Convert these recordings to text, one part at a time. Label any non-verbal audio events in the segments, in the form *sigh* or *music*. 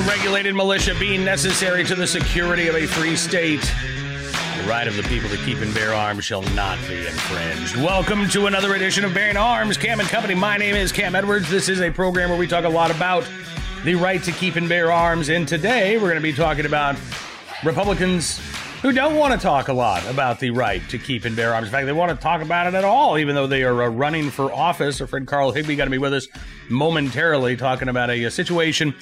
well regulated militia being necessary to the security of a free state. The right of the people to keep and bear arms shall not be infringed. Welcome to another edition of Bearing Arms, Cam and Company. My name is Cam Edwards. This is a program where we talk a lot about the right to keep and bear arms. And today we're going to be talking about Republicans who don't want to talk a lot about the right to keep and bear arms. In fact, they want to talk about it at all, even though they are uh, running for office. Our friend Carl Higbie going to be with us momentarily, talking about a, a situation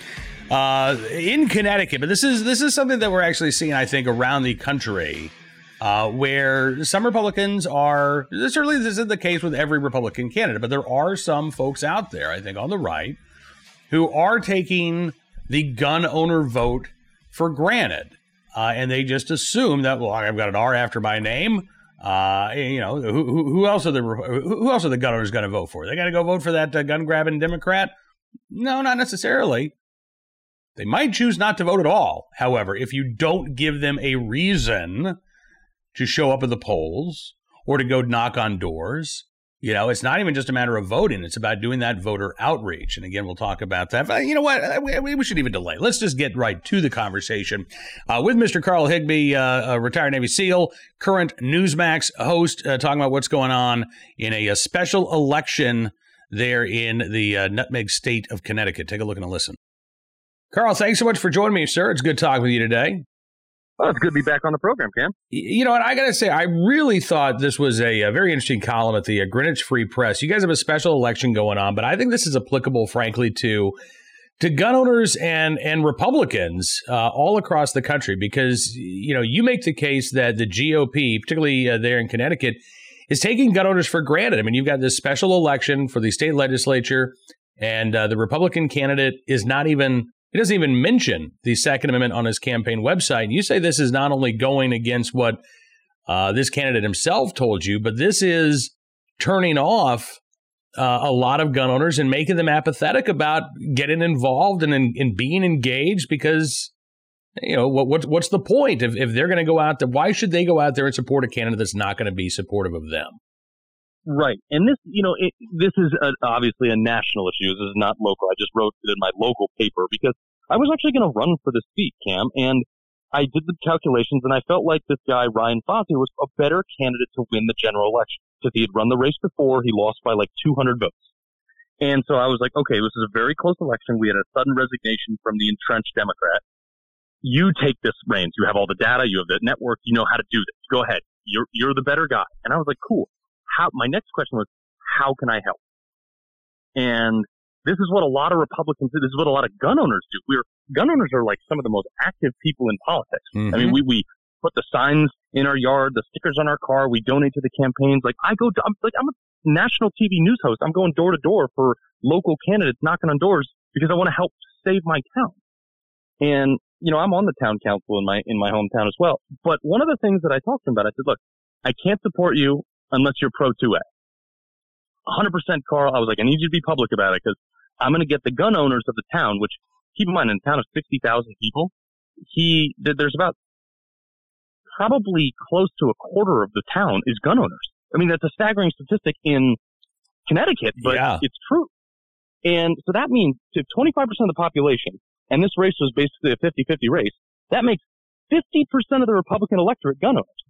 uh, in Connecticut. But this is this is something that we're actually seeing, I think, around the country. Uh, where some Republicans are, certainly this isn't the case with every Republican candidate, but there are some folks out there, I think, on the right, who are taking the gun owner vote for granted uh, and they just assume that well, I've got an R after my name. Uh, you know, who, who, else are the who else are the gun owners going to vote for? They got to go vote for that uh, gun grabbing Democrat? No, not necessarily. They might choose not to vote at all. However, if you don't give them a reason to show up at the polls or to go knock on doors, you know, it's not even just a matter of voting. It's about doing that voter outreach. And again, we'll talk about that. But you know what? We, we should even delay. Let's just get right to the conversation uh, with Mr. Carl Higbie, uh, retired Navy SEAL, current Newsmax host, uh, talking about what's going on in a, a special election there in the uh, Nutmeg State of Connecticut. Take a look and a listen. Carl, thanks so much for joining me, sir. It's good talking with you today. Well, it's good to be back on the program, Cam. You know what? I got to say, I really thought this was a, a very interesting column at the uh, Greenwich Free Press. You guys have a special election going on, but I think this is applicable, frankly, to to gun owners and and Republicans uh, all across the country because you know you make the case that the GOP, particularly uh, there in Connecticut, is taking gun owners for granted. I mean, you've got this special election for the state legislature, and uh, the Republican candidate is not even he doesn't even mention the Second Amendment on his campaign website. And you say this is not only going against what uh, this candidate himself told you, but this is turning off uh, a lot of gun owners and making them apathetic about getting involved and in, being engaged because you know what, what what's the point if, if they're going to go out there why should they go out there and support a candidate that's not going to be supportive of them Right. And this, you know, it, this is a, obviously a national issue. This is not local. I just wrote it in my local paper because I was actually going to run for this seat, Cam, and I did the calculations and I felt like this guy, Ryan Fazio, was a better candidate to win the general election because he had run the race before. He lost by like 200 votes. And so I was like, okay, this is a very close election. We had a sudden resignation from the entrenched Democrat. You take this reins. You have all the data. You have the network. You know how to do this. Go ahead. You're, you're the better guy. And I was like, cool how, my next question was, how can I help? And this is what a lot of Republicans do. This is what a lot of gun owners do. We're, gun owners are like some of the most active people in politics. Mm-hmm. I mean, we, we put the signs in our yard, the stickers on our car, we donate to the campaigns. Like I go, I'm like, I'm a national TV news host. I'm going door to door for local candidates knocking on doors because I want to help save my town. And, you know, I'm on the town council in my, in my hometown as well. But one of the things that I talked to him about, I said, look, I can't support you unless you're pro 2A. 100% Carl, I was like, I need you to be public about it because I'm going to get the gun owners of the town, which keep in mind in a town of 60,000 people, he, there's about probably close to a quarter of the town is gun owners. I mean, that's a staggering statistic in Connecticut, but yeah. it's true. And so that means if 25% of the population, and this race was basically a 50-50 race, that makes 50% of the Republican electorate gun owners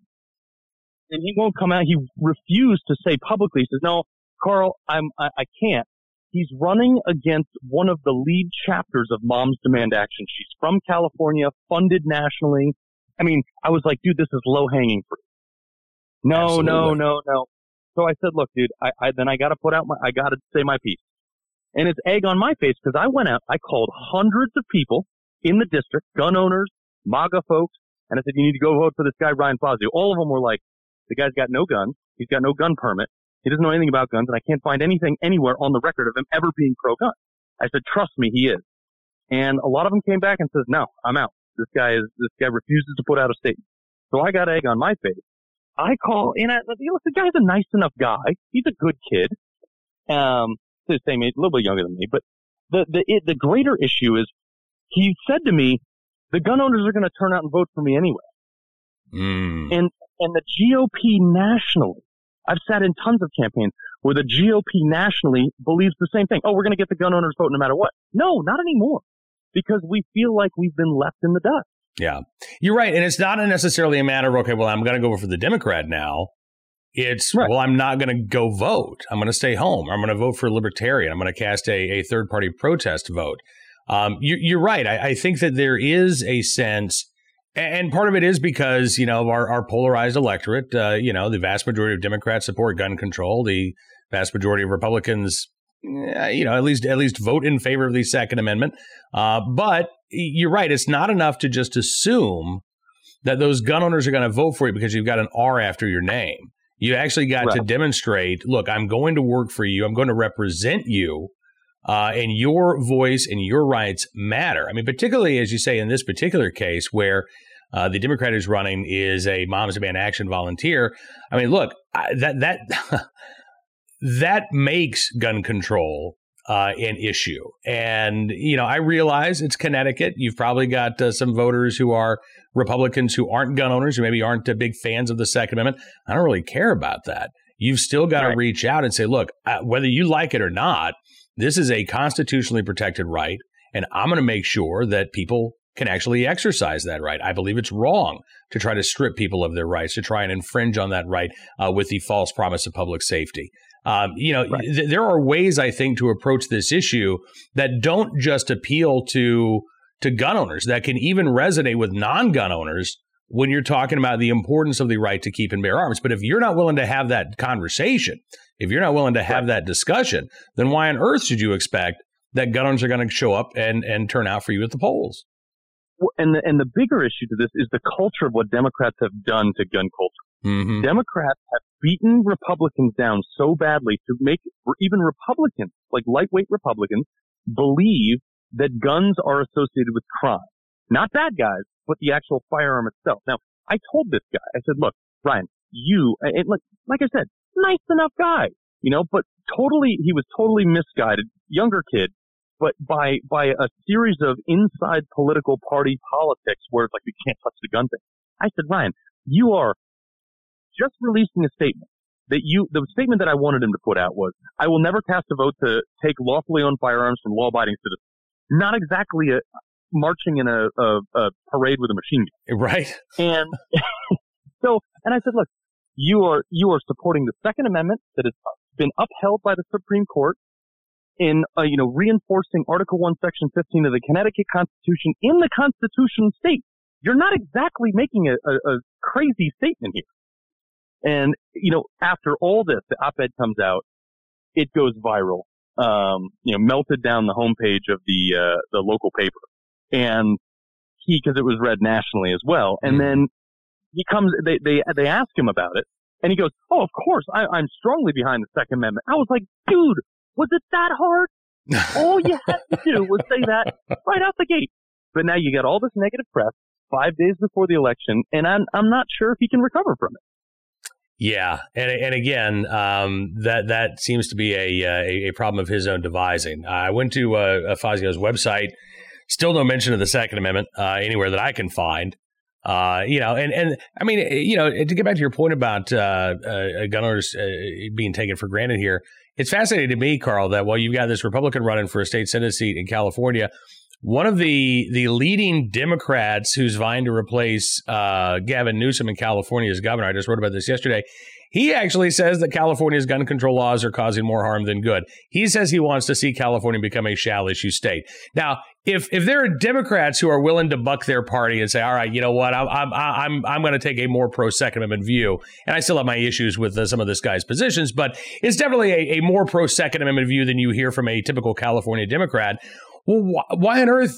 and he won't come out. He refused to say publicly. He says, "No, Carl, I'm I, I can't." He's running against one of the lead chapters of Moms Demand Action. She's from California, funded nationally. I mean, I was like, dude, this is low hanging fruit. No, Absolutely. no, no, no. So I said, look, dude, I, I then I got to put out my, I got to say my piece. And it's egg on my face because I went out, I called hundreds of people in the district, gun owners, MAGA folks, and I said, you need to go vote for this guy, Ryan Fazio. All of them were like, the guy's got no gun. He's got no gun permit. He doesn't know anything about guns, and I can't find anything anywhere on the record of him ever being pro-gun. I said, trust me, he is. And a lot of them came back and says, no, I'm out. This guy is, this guy refuses to put out a statement. So I got egg on my face. I call, and I, you know, the guy's a nice enough guy. He's a good kid. Um, the same age, a little bit younger than me, but the, the, it, the greater issue is he said to me, the gun owners are going to turn out and vote for me anyway. Mm. And and the GOP nationally, I've sat in tons of campaigns where the GOP nationally believes the same thing. Oh, we're going to get the gun owners vote no matter what. No, not anymore. because we feel like we've been left in the dust. Yeah, you're right, and it's not necessarily a matter of okay, well, I'm going to go for the Democrat now. It's right. well, I'm not going to go vote. I'm going to stay home. I'm going to vote for Libertarian. I'm going to cast a, a third party protest vote. Um, you, are right. I, I, think that there is a sense, and part of it is because you know our, our polarized electorate. Uh, you know, the vast majority of Democrats support gun control. The vast majority of Republicans, eh, you know, at least at least vote in favor of the Second Amendment. Uh, but you're right. It's not enough to just assume that those gun owners are going to vote for you because you've got an R after your name. You actually got right. to demonstrate, look, I'm going to work for you. I'm going to represent you. Uh, and your voice and your rights matter. I mean, particularly as you say in this particular case, where uh, the Democrat who's running is a Moms Demand Action volunteer. I mean, look, I, that that *laughs* that makes gun control uh, an issue. And, you know, I realize it's Connecticut. You've probably got uh, some voters who are Republicans who aren't gun owners, who maybe aren't uh, big fans of the Second Amendment. I don't really care about that. You've still got right. to reach out and say, look, uh, whether you like it or not, this is a constitutionally protected right. And I'm going to make sure that people can actually exercise that right. I believe it's wrong to try to strip people of their rights, to try and infringe on that right uh, with the false promise of public safety. Um, you know, right. th- there are ways I think to approach this issue that don't just appeal to to gun owners, that can even resonate with non-gun owners when you're talking about the importance of the right to keep and bear arms. But if you're not willing to have that conversation, if you're not willing to have right. that discussion, then why on earth should you expect that gun owners are going to show up and and turn out for you at the polls? And the, and the bigger issue to this is the culture of what Democrats have done to gun culture. Mm-hmm. Democrats have beaten Republicans down so badly to make even Republicans, like lightweight Republicans, believe that guns are associated with crime. Not bad guys, but the actual firearm itself. Now, I told this guy, I said, look, Brian, you, and like, like I said, nice enough guy, you know, but totally, he was totally misguided, younger kid, but by, by a series of inside political party politics where it's like, you can't touch the gun thing. I said, Ryan, you are just releasing a statement that you, the statement that I wanted him to put out was, I will never cast a vote to take lawfully owned firearms from law abiding citizens. Not exactly a, marching in a, a, a parade with a machine gun. *laughs* Right. And *laughs* so, and I said, look, you are, you are supporting the Second Amendment that has been upheld by the Supreme Court in, uh, you know, reinforcing Article 1, Section 15 of the Connecticut Constitution in the Constitution state. You're not exactly making a, a, a crazy statement here. And, you know, after all this, the op-ed comes out, it goes viral, um, you know, melted down the homepage of the, uh, the local paper. And he, cause it was read nationally as well. And mm. then he comes, they, they, they ask him about it and he goes, Oh, of course, I, I'm strongly behind the Second Amendment. I was like, dude, was it that hard? *laughs* All you had to do was say that right out the gate. But now you got all this negative press five days before the election, and I'm I'm not sure if he can recover from it. Yeah, and and again, um, that that seems to be a, a, a problem of his own devising. I went to uh, Fazio's website. Still no mention of the Second Amendment uh, anywhere that I can find. Uh, you know, and and I mean, you know, to get back to your point about uh, uh, gun owners uh, being taken for granted here, it's fascinating to me, Carl, that while you've got this Republican running for a state senate seat in California, one of the the leading Democrats who's vying to replace uh, Gavin Newsom in California as governor, I just wrote about this yesterday. He actually says that California's gun control laws are causing more harm than good. He says he wants to see California become a shall issue state. Now, if if there are Democrats who are willing to buck their party and say, "All right, you know what, I'm I'm I'm I'm going to take a more pro Second Amendment view," and I still have my issues with uh, some of this guy's positions, but it's definitely a, a more pro Second Amendment view than you hear from a typical California Democrat. Well, wh- why on earth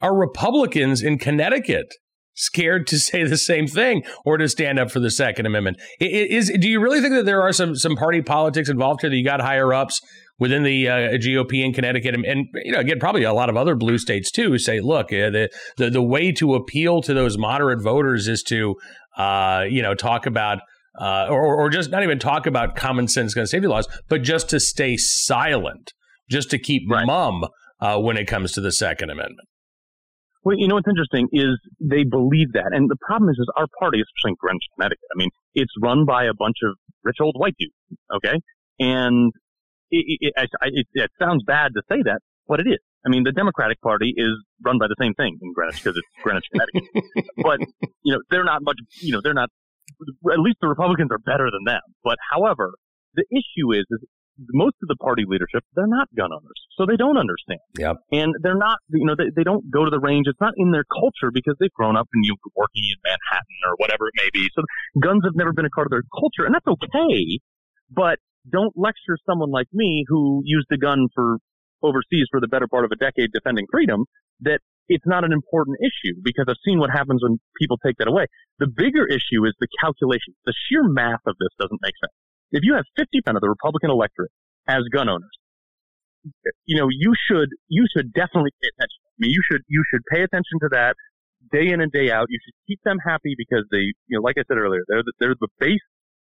are Republicans in Connecticut scared to *laughs* say the same thing or to stand up for the Second Amendment? Is do you really think that there are some some party politics involved here that you got higher ups within the uh, GOP in Connecticut and, and, you know again probably a lot of other blue states too say look uh, the, the the way to appeal to those moderate voters is to uh, you know talk about uh, or, or just not even talk about common sense gun safety laws, but just to stay silent, just to keep right. mum uh, when it comes to the Second Amendment. Well, you know what's interesting is they believe that, and the problem is, is our party, especially in Greenwich, Connecticut. I mean, it's run by a bunch of rich old white dudes, okay, and it, it, it, it, it sounds bad to say that, but it is. I mean, the Democratic Party is run by the same thing in Greenwich because it's Greenwich, Connecticut. *laughs* but you know, they're not much. You know, they're not. At least the Republicans are better than them. But however, the issue is, is most of the party leadership, they're not gun owners. So they don't understand. Yep. And they're not, you know, they, they don't go to the range. It's not in their culture because they've grown up and you know, working in Manhattan or whatever it may be. So guns have never been a part of their culture and that's okay. But don't lecture someone like me who used a gun for overseas for the better part of a decade defending freedom that it's not an important issue because I've seen what happens when people take that away. The bigger issue is the calculation. The sheer math of this doesn't make sense. If you have 50% of the Republican electorate as gun owners, you know, you should, you should definitely pay attention. I mean, you should, you should pay attention to that day in and day out. You should keep them happy because they, you know, like I said earlier, they're the, they're the base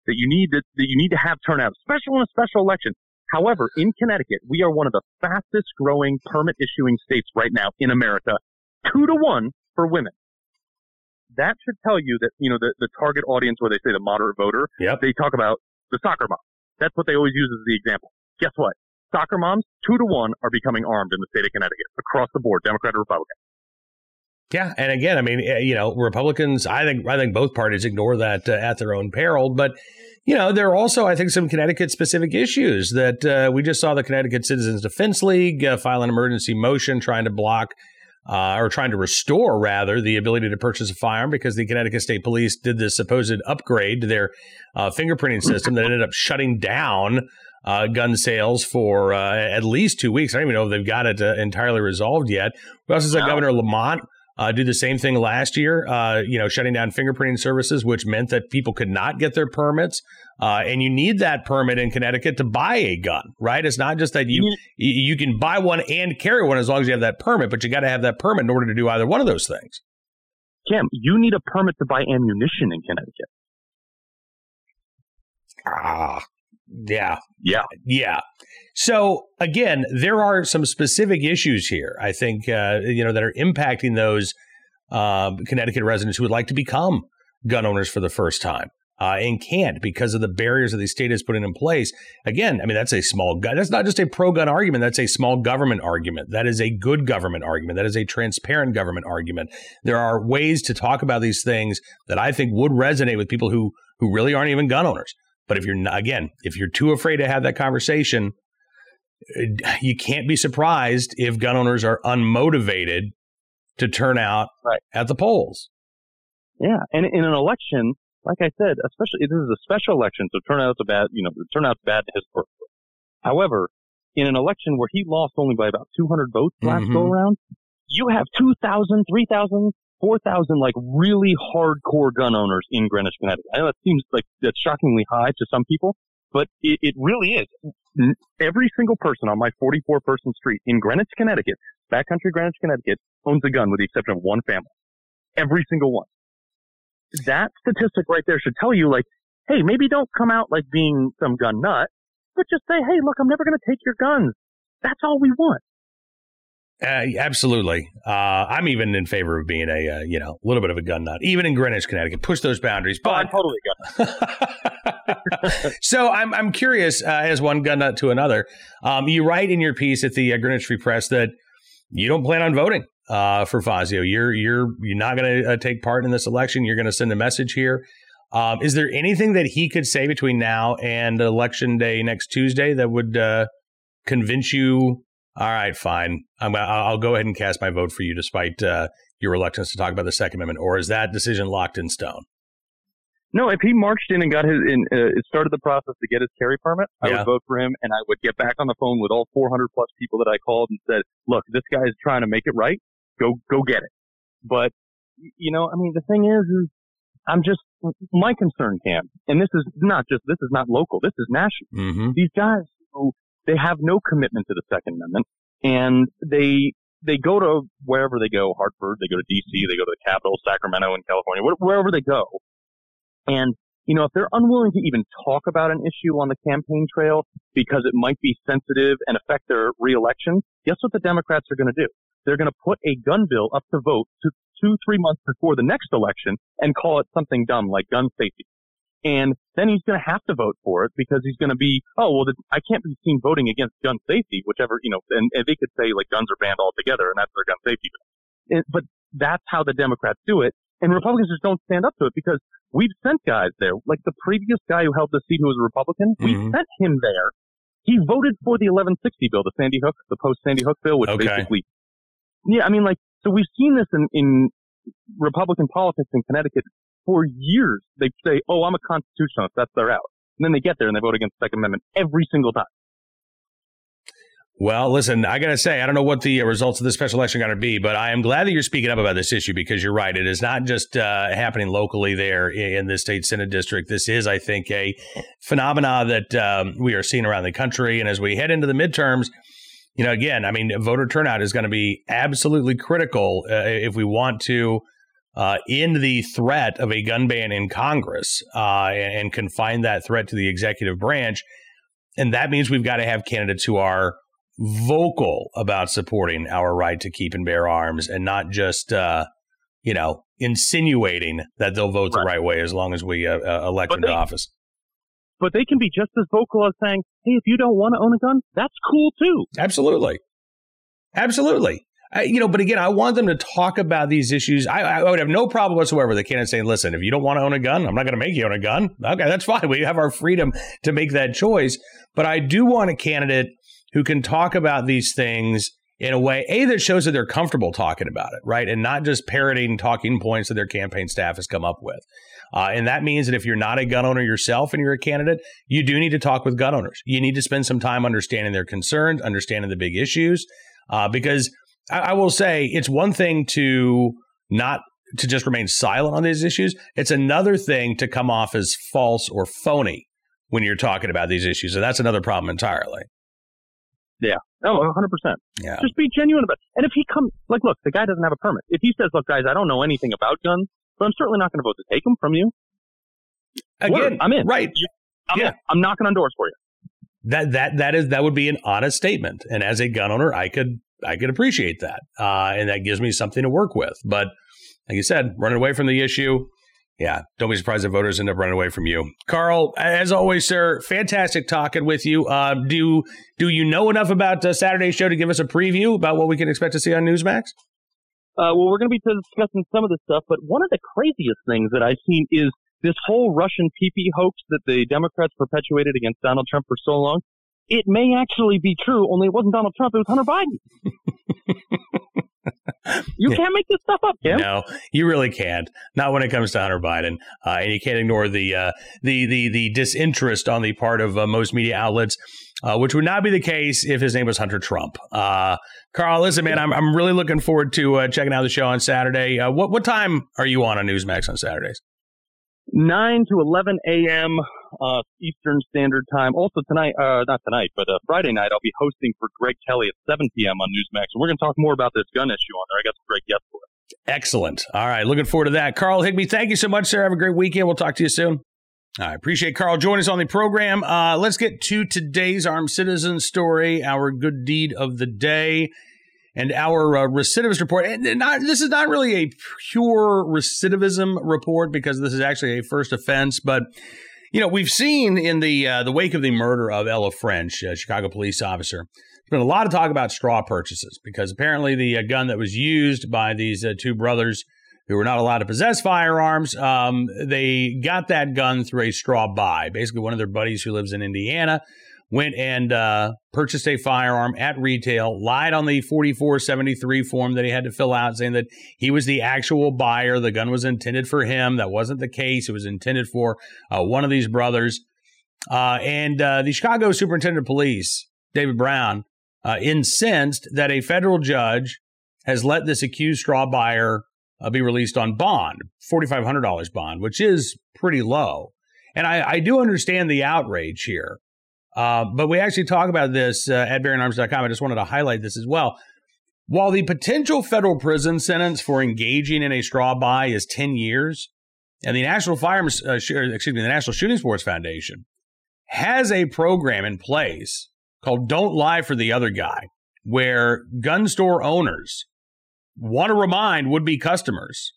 that you need to, that you need to have turnout, especially in a special election. However, in Connecticut, we are one of the fastest growing permit issuing states right now in America, two to one for women. That should tell you that, you know, the, the target audience where they say the moderate voter, yep. they talk about the soccer mom. That's what they always use as the example. Guess what? Soccer moms, two to one, are becoming armed in the state of Connecticut across the board, Democrat or Republican. Yeah, and again, I mean, eh, you know, Republicans. I think I think both parties ignore that uh, at their own peril. But you know, there are also, I think, some Connecticut specific issues that uh, we just saw the Connecticut Citizens Defense League uh, file an emergency motion trying to block uh, or trying to restore, rather, the ability to purchase a firearm because the Connecticut State Police did this supposed upgrade to their uh, fingerprinting system that ended up shutting down uh, gun sales for uh, at least two weeks. I don't even know if they've got it uh, entirely resolved yet. We also saw wow. Governor Lamont uh, do the same thing last year, uh, you know, shutting down fingerprinting services, which meant that people could not get their permits. Uh, and you need that permit in Connecticut to buy a gun, right? It's not just that you you can buy one and carry one as long as you have that permit, but you got to have that permit in order to do either one of those things. Cam, you need a permit to buy ammunition in Connecticut. Ah, yeah. Yeah. Yeah. So again, there are some specific issues here. I think uh, you know that are impacting those uh, Connecticut residents who would like to become gun owners for the first time. Uh, and can't because of the barriers that the state is putting in place. Again, I mean, that's a small gun. That's not just a pro gun argument. That's a small government argument. That is a good government argument. That is a transparent government argument. There are ways to talk about these things that I think would resonate with people who who really aren't even gun owners. But if you're not, again, if you're too afraid to have that conversation, you can't be surprised if gun owners are unmotivated to turn out right. at the polls. Yeah, and in an election, like I said, especially this is a special election, so turnout's a bad, you know, turnout's bad historically. However, in an election where he lost only by about 200 votes last mm-hmm. go around, you have 2,000, 3,000, 4,000 like really hardcore gun owners in Greenwich, Connecticut. I know that seems like that's shockingly high to some people, but it, it really is. Every single person on my 44 person street in Greenwich, Connecticut, backcountry Greenwich, Connecticut, owns a gun with the exception of one family. Every single one. That statistic right there should tell you like, hey, maybe don't come out like being some gun nut, but just say, hey, look, I'm never going to take your guns. That's all we want. Uh, absolutely. Uh, I'm even in favor of being a uh, you know a little bit of a gun nut, even in Greenwich, Connecticut. Push those boundaries. But oh, I'm totally gun. *laughs* so I'm I'm curious uh, as one gun nut to another. Um, you write in your piece at the uh, Greenwich Free Press that you don't plan on voting uh, for Fazio. You're you're you're not going to take part in this election. You're going to send a message here. Um, is there anything that he could say between now and election day next Tuesday that would convince you all right, fine. I'm, I'll go ahead and cast my vote for you, despite uh, your reluctance to talk about the Second Amendment. Or is that decision locked in stone? No, if he marched in and got his, in, uh, started the process to get his carry permit, I yeah. would vote for him, and I would get back on the phone with all 400 plus people that I called and said, "Look, this guy is trying to make it right. Go, go get it." But you know, I mean, the thing is, is I'm just my concern, Cam, and this is not just this is not local. This is national. Mm-hmm. These guys who they have no commitment to the Second Amendment, and they they go to wherever they go, Hartford, they go to D.C., they go to the Capitol, Sacramento in California, wherever they go, and you know if they're unwilling to even talk about an issue on the campaign trail because it might be sensitive and affect their reelection, guess what the Democrats are going to do? They're going to put a gun bill up to vote to two, three months before the next election and call it something dumb like gun safety. And then he's going to have to vote for it because he's going to be, oh, well, I can't be seen voting against gun safety, whichever, you know, and, and they could say like guns are banned altogether and that's their gun safety bill. but that's how the Democrats do it. And Republicans just don't stand up to it because we've sent guys there. Like the previous guy who held the seat who was a Republican, mm-hmm. we sent him there. He voted for the 1160 bill, the Sandy Hook, the post Sandy Hook bill, which okay. basically, yeah, I mean, like, so we've seen this in, in Republican politics in Connecticut for years. They say, oh, I'm a constitutionalist. That's their out. And then they get there and they vote against the Second Amendment every single time. Well, listen, I got to say, I don't know what the uh, results of this special election are going to be, but I am glad that you're speaking up about this issue because you're right. It is not just uh, happening locally there in the state Senate district. This is, I think, a phenomena that um, we are seeing around the country. And as we head into the midterms, you know, again, I mean, voter turnout is going to be absolutely critical uh, if we want to uh, end the threat of a gun ban in Congress uh, and, and confine that threat to the executive branch. And that means we've got to have candidates who are vocal about supporting our right to keep and bear arms and not just, uh, you know, insinuating that they'll vote right. the right way as long as we uh, uh, elect them to office. But they can be just as vocal as saying, hey, if you don't want to own a gun, that's cool too. Absolutely. Absolutely. You know, but again, I want them to talk about these issues. I, I would have no problem whatsoever with the candidate saying, listen, if you don't want to own a gun, I'm not going to make you own a gun. Okay, that's fine. We have our freedom to make that choice. But I do want a candidate who can talk about these things in a way a that shows that they're comfortable talking about it right and not just parroting talking points that their campaign staff has come up with uh, and that means that if you're not a gun owner yourself and you're a candidate you do need to talk with gun owners you need to spend some time understanding their concerns understanding the big issues uh, because I, I will say it's one thing to not to just remain silent on these issues it's another thing to come off as false or phony when you're talking about these issues and that's another problem entirely yeah. Oh, 100%. Yeah. Just be genuine about it. And if he comes, like, look, the guy doesn't have a permit. If he says, look, guys, I don't know anything about guns, but I'm certainly not going to vote to take them from you. Again, Word, I'm in. Right. I'm yeah. In. I'm knocking on doors for you. That that that is that would be an honest statement, and as a gun owner, I could I could appreciate that, uh, and that gives me something to work with. But like you said, running away from the issue, yeah, don't be surprised if voters end up running away from you. Carl, as always, sir, fantastic talking with you. Uh, do do you know enough about uh, Saturday's show to give us a preview about what we can expect to see on Newsmax? Uh, well, we're going to be discussing some of this stuff, but one of the craziest things that I've seen is this whole Russian PP hoax that the Democrats perpetuated against Donald Trump for so long. It may actually be true, only it wasn't Donald Trump, it was Hunter Biden. *laughs* You can't make this stuff up, Cam. No, you really can't. Not when it comes to Hunter Biden, uh, and you can't ignore the uh, the the the disinterest on the part of uh, most media outlets, uh, which would not be the case if his name was Hunter Trump. Uh, Carl, listen, man, I'm I'm really looking forward to uh, checking out the show on Saturday. what what time are you on on Newsmax on Saturdays? 9 to 11 a.m. Uh, Eastern Standard Time. Also tonight, uh, not tonight, but uh, Friday night, I'll be hosting for Greg Kelly at 7 p.m. on Newsmax. And we're going to talk more about this gun issue on there. I got some great guests for it. Excellent. All right. Looking forward to that. Carl Higbie, thank you so much, sir. Have a great weekend. We'll talk to you soon. I appreciate Carl joining us on the program. Uh, let's get to today's armed citizen story, our good deed of the day and our uh, recidivist report. And not, this is not really a pure recidivism report because this is actually a first offense, but you know we've seen in the uh, the wake of the murder of Ella French, a Chicago police officer. There's been a lot of talk about straw purchases because apparently the uh, gun that was used by these uh, two brothers who were not allowed to possess firearms, um, they got that gun through a straw buy. Basically, one of their buddies who lives in Indiana went and uh, purchased a firearm at retail, lied on the 4473 form that he had to fill out, saying that he was the actual buyer. The gun was intended for him. That wasn't the case. It was intended for uh, one of these brothers. Uh, and uh, the Chicago Superintendent of Police, David Brown, uh, incensed that a federal judge has let this accused straw buyer uh, be released on bond, $4,500 bond, which is pretty low. And I, I do understand the outrage here. Uh, but we actually talk about this uh, at bearingarms.com. I just wanted to highlight this as well. While the potential federal prison sentence for engaging in a straw buy is 10 years, and the National Firearms, uh, excuse me, the National Shooting Sports Foundation has a program in place called Don't Lie for the Other Guy, where gun store owners want to remind would be customers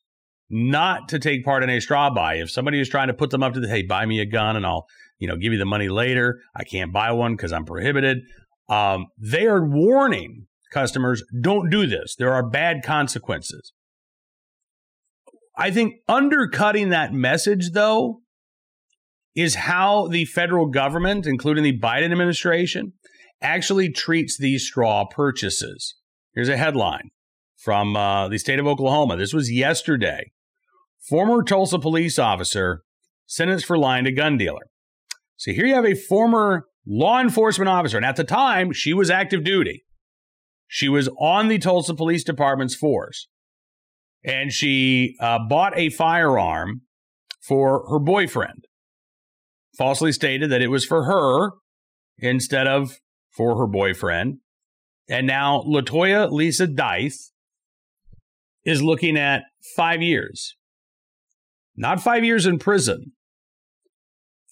not to take part in a straw buy. If somebody is trying to put them up to the, hey, buy me a gun and I'll, you know, give you the money later. I can't buy one because I'm prohibited. Um, they are warning customers, don't do this. There are bad consequences. I think undercutting that message, though, is how the federal government, including the Biden administration, actually treats these straw purchases. Here's a headline from uh, the state of Oklahoma. This was yesterday. Former Tulsa police officer sentenced for lying to gun dealer. So here you have a former law enforcement officer, and at the time, she was active duty. She was on the Tulsa Police Department's force, and she uh, bought a firearm for her boyfriend. Falsely stated that it was for her instead of for her boyfriend. And now Latoya Lisa Deith is looking at five years. Not five years in prison,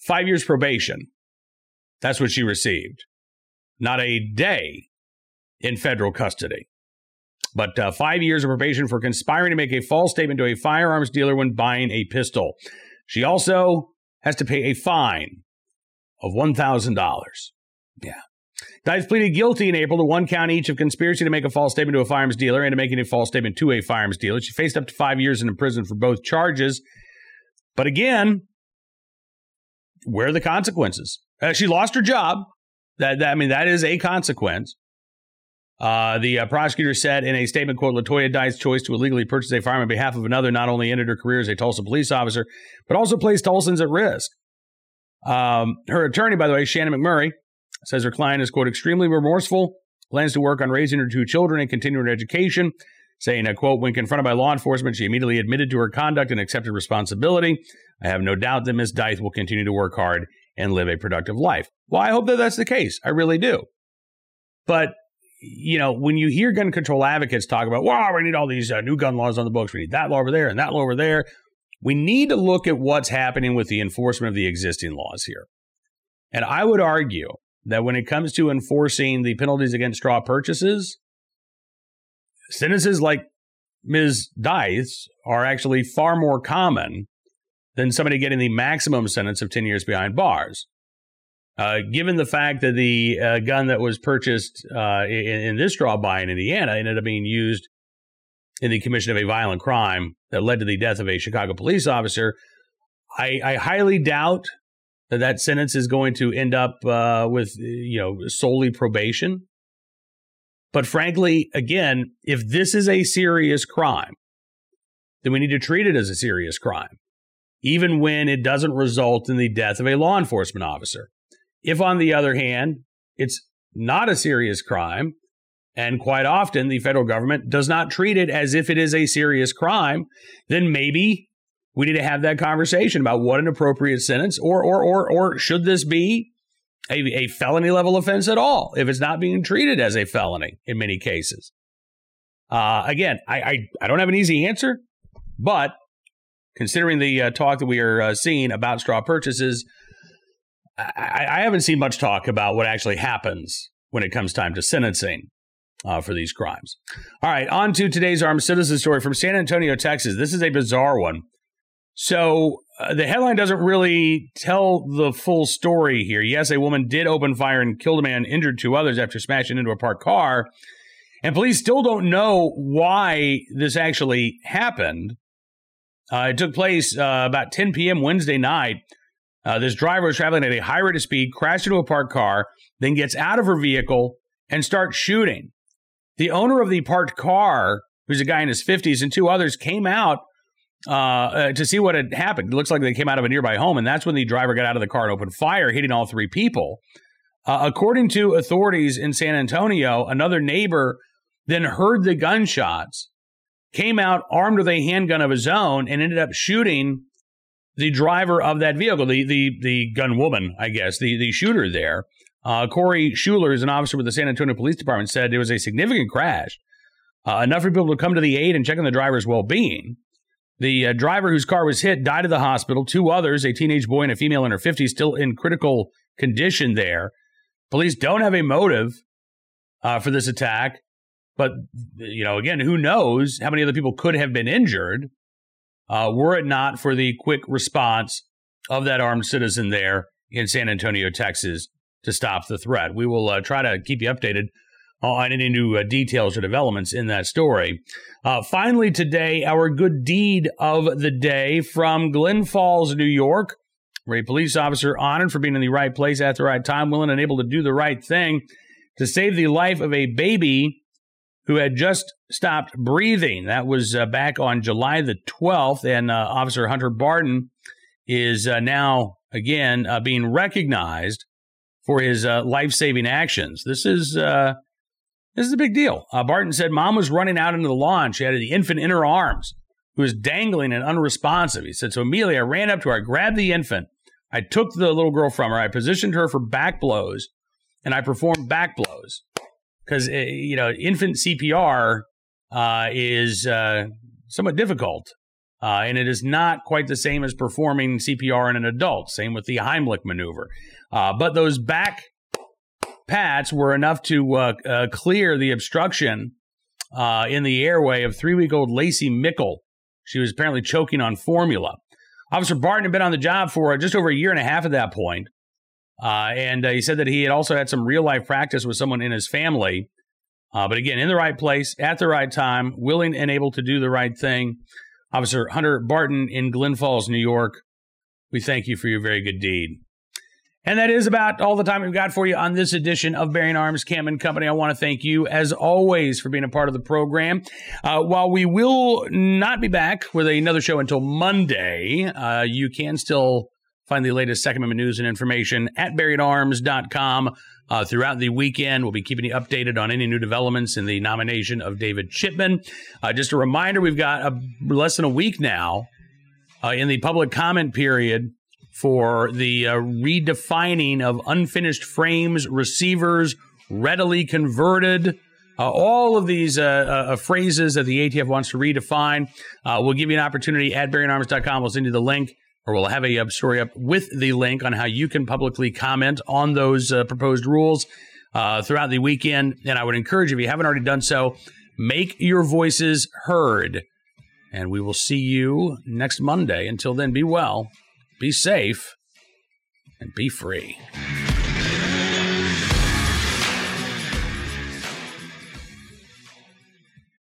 five years probation. That's what she received. Not a day in federal custody, but uh, five years of probation for conspiring to make a false statement to a firearms dealer when buying a pistol. She also has to pay a fine of $1,000. Yeah. Deith pleaded guilty in April to one count each of conspiracy to make a false statement to a firearms dealer and to making a false statement to a firearms dealer. She faced up to five years in prison for both charges. But again, where are the consequences? Uh, she lost her job. That, that, I mean, that is a consequence. Uh, the uh, prosecutor said in a statement, quote, Latoya Deith's choice to illegally purchase a firearm on behalf of another not only ended her career as a Tulsa police officer, but also placed Tulsans at risk. Um, her attorney, by the way, Shannon McMurray, says her client is, quote, extremely remorseful, plans to work on raising her two children and continuing her education, saying, a quote, when confronted by law enforcement, she immediately admitted to her conduct and accepted responsibility. I have no doubt that Ms. Deith will continue to work hard and live a productive life. Well, I hope that that's the case. I really do. But, you know, when you hear gun control advocates talk about, wow, we need all these uh, new gun laws on the books, we need that law over there and that law over there, we need to look at what's happening with the enforcement of the existing laws here. And I would argue that when it comes to enforcing the penalties against straw purchases, sentences like Ms. Deith's are actually far more common than somebody getting the maximum sentence of 10 years behind bars. Uh, given the fact that the uh, gun that was purchased uh, in, in, this straw buy in Indiana ended up being used in the commission of a violent crime that led to the death of a Chicago police officer, I, I highly doubt that that sentence is going to end up uh, with you know solely probation. But frankly, again, if this is a serious crime, then we need to treat it as a serious crime, even when it doesn't result in the death of a law enforcement officer. If, on the other hand, it's not a serious crime, and quite often the federal government does not treat it as if it is a serious crime, then maybe we need to have that conversation about what an appropriate sentence or or or or should this be a, a felony level offense at all if it's not being treated as a felony in many cases. Uh, again, I, I, I don't have an easy answer, but considering the uh, talk that we are uh, seeing about straw purchases, I, I, haven't seen much talk about what actually happens when it comes time to sentencing uh, for these crimes. All right, on to today's armed citizen story from San Antonio, Texas. This is a bizarre one. So uh, the headline doesn't really tell the full story here. Yes, a woman did open fire and killed a man, injured two others after smashing into a parked car. And police still don't know why this actually happened. Uh, it took place uh, about 10 p.m. Wednesday night. Uh, this driver was traveling at a high rate of speed, crashed into a parked car, then gets out of her vehicle and starts shooting. The owner of the parked car, who's a guy in his 50s, and two others came out uh, to see what had happened. It looks like they came out of a nearby home, and that's when the driver got out of the car and opened fire, hitting all three people. Uh, according to authorities in San Antonio, another neighbor then heard the gunshots, came out armed with a handgun of his own, and ended up shooting the driver of that vehicle, the the the gun woman, I guess, the the shooter there. Uh, Corey Schuler is an officer with the San Antonio Police Department. Said it was a significant crash, uh, enough for people to come to the aid and check on the driver's well being. The uh, driver whose car was hit died at the hospital. Two others, a teenage boy and a female in her 50s, still in critical condition there. Police don't have a motive uh, for this attack. But, you know, again, who knows how many other people could have been injured? uh, were it not for the quick response of that armed citizen there in San Antonio, Texas, to stop the threat. We will uh, try to keep you updated on any new uh, details or developments in that story. Uh, finally, today, our good deed of the day from Glens Falls, New York, where a police officer honored for being in the right place at the right time, willing and able to do the right thing to save the life of a baby who had just stopped breathing. That was uh, back on July the 12th, and uh, Officer Hunter Barton is uh, now again uh, being recognized for his uh, life-saving actions. This is uh, this is a big deal. Barton said, "Mom was running out into the lawn. She had the infant in her arms, who was dangling and unresponsive." He said, "So immediately I ran up to her, I grabbed the infant, I took the little girl from her, I positioned her for back blows, and I performed back blows." because eh, you know infant CPR uh, is uh, somewhat difficult, uh, and it is not quite the same as performing CPR in an adult. Same with the Heimlich maneuver, uh, but those back pats were enough to uh, uh, clear the obstruction in the airway of three-week-old Lacey Mickle. She was apparently choking on formula. Officer Barton had been on the job for just over a year and a half at that point. Uh, and uh, he said that he had also had some real life practice with someone in his family. Uh, but again, in the right place, at the right time, willing and able to do the right thing. Officer Hunter Barton in Glens Falls, New York, we thank you for your very good deed. And that is about all the time we've got for you on this edition of Bearing Arms Cam and Company. I want to thank you, as always, for being a part of the program. Uh, while we will not be back with another show until Monday, uh, you can still Find the latest Second Amendment news and information at bearingarms.com. Uh, throughout the weekend, we'll be keeping you updated on any new developments in the nomination of David Chipman. Uh, just a reminder, we've got a, less than a week now uh, in the public comment period for the uh, redefining of unfinished frames, receivers, readily converted. Uh, all of these uh, uh, phrases that the ATF wants to redefine. Uh, we'll give you an opportunity at bearingarms.com. We'll send you the link or we'll have a story up with the link on how you can publicly comment on those uh, proposed rules uh, throughout the weekend. And I would encourage you, if you haven't already done so, make your voices heard. And we will see you next Monday. Until then, be well, be safe, and be free.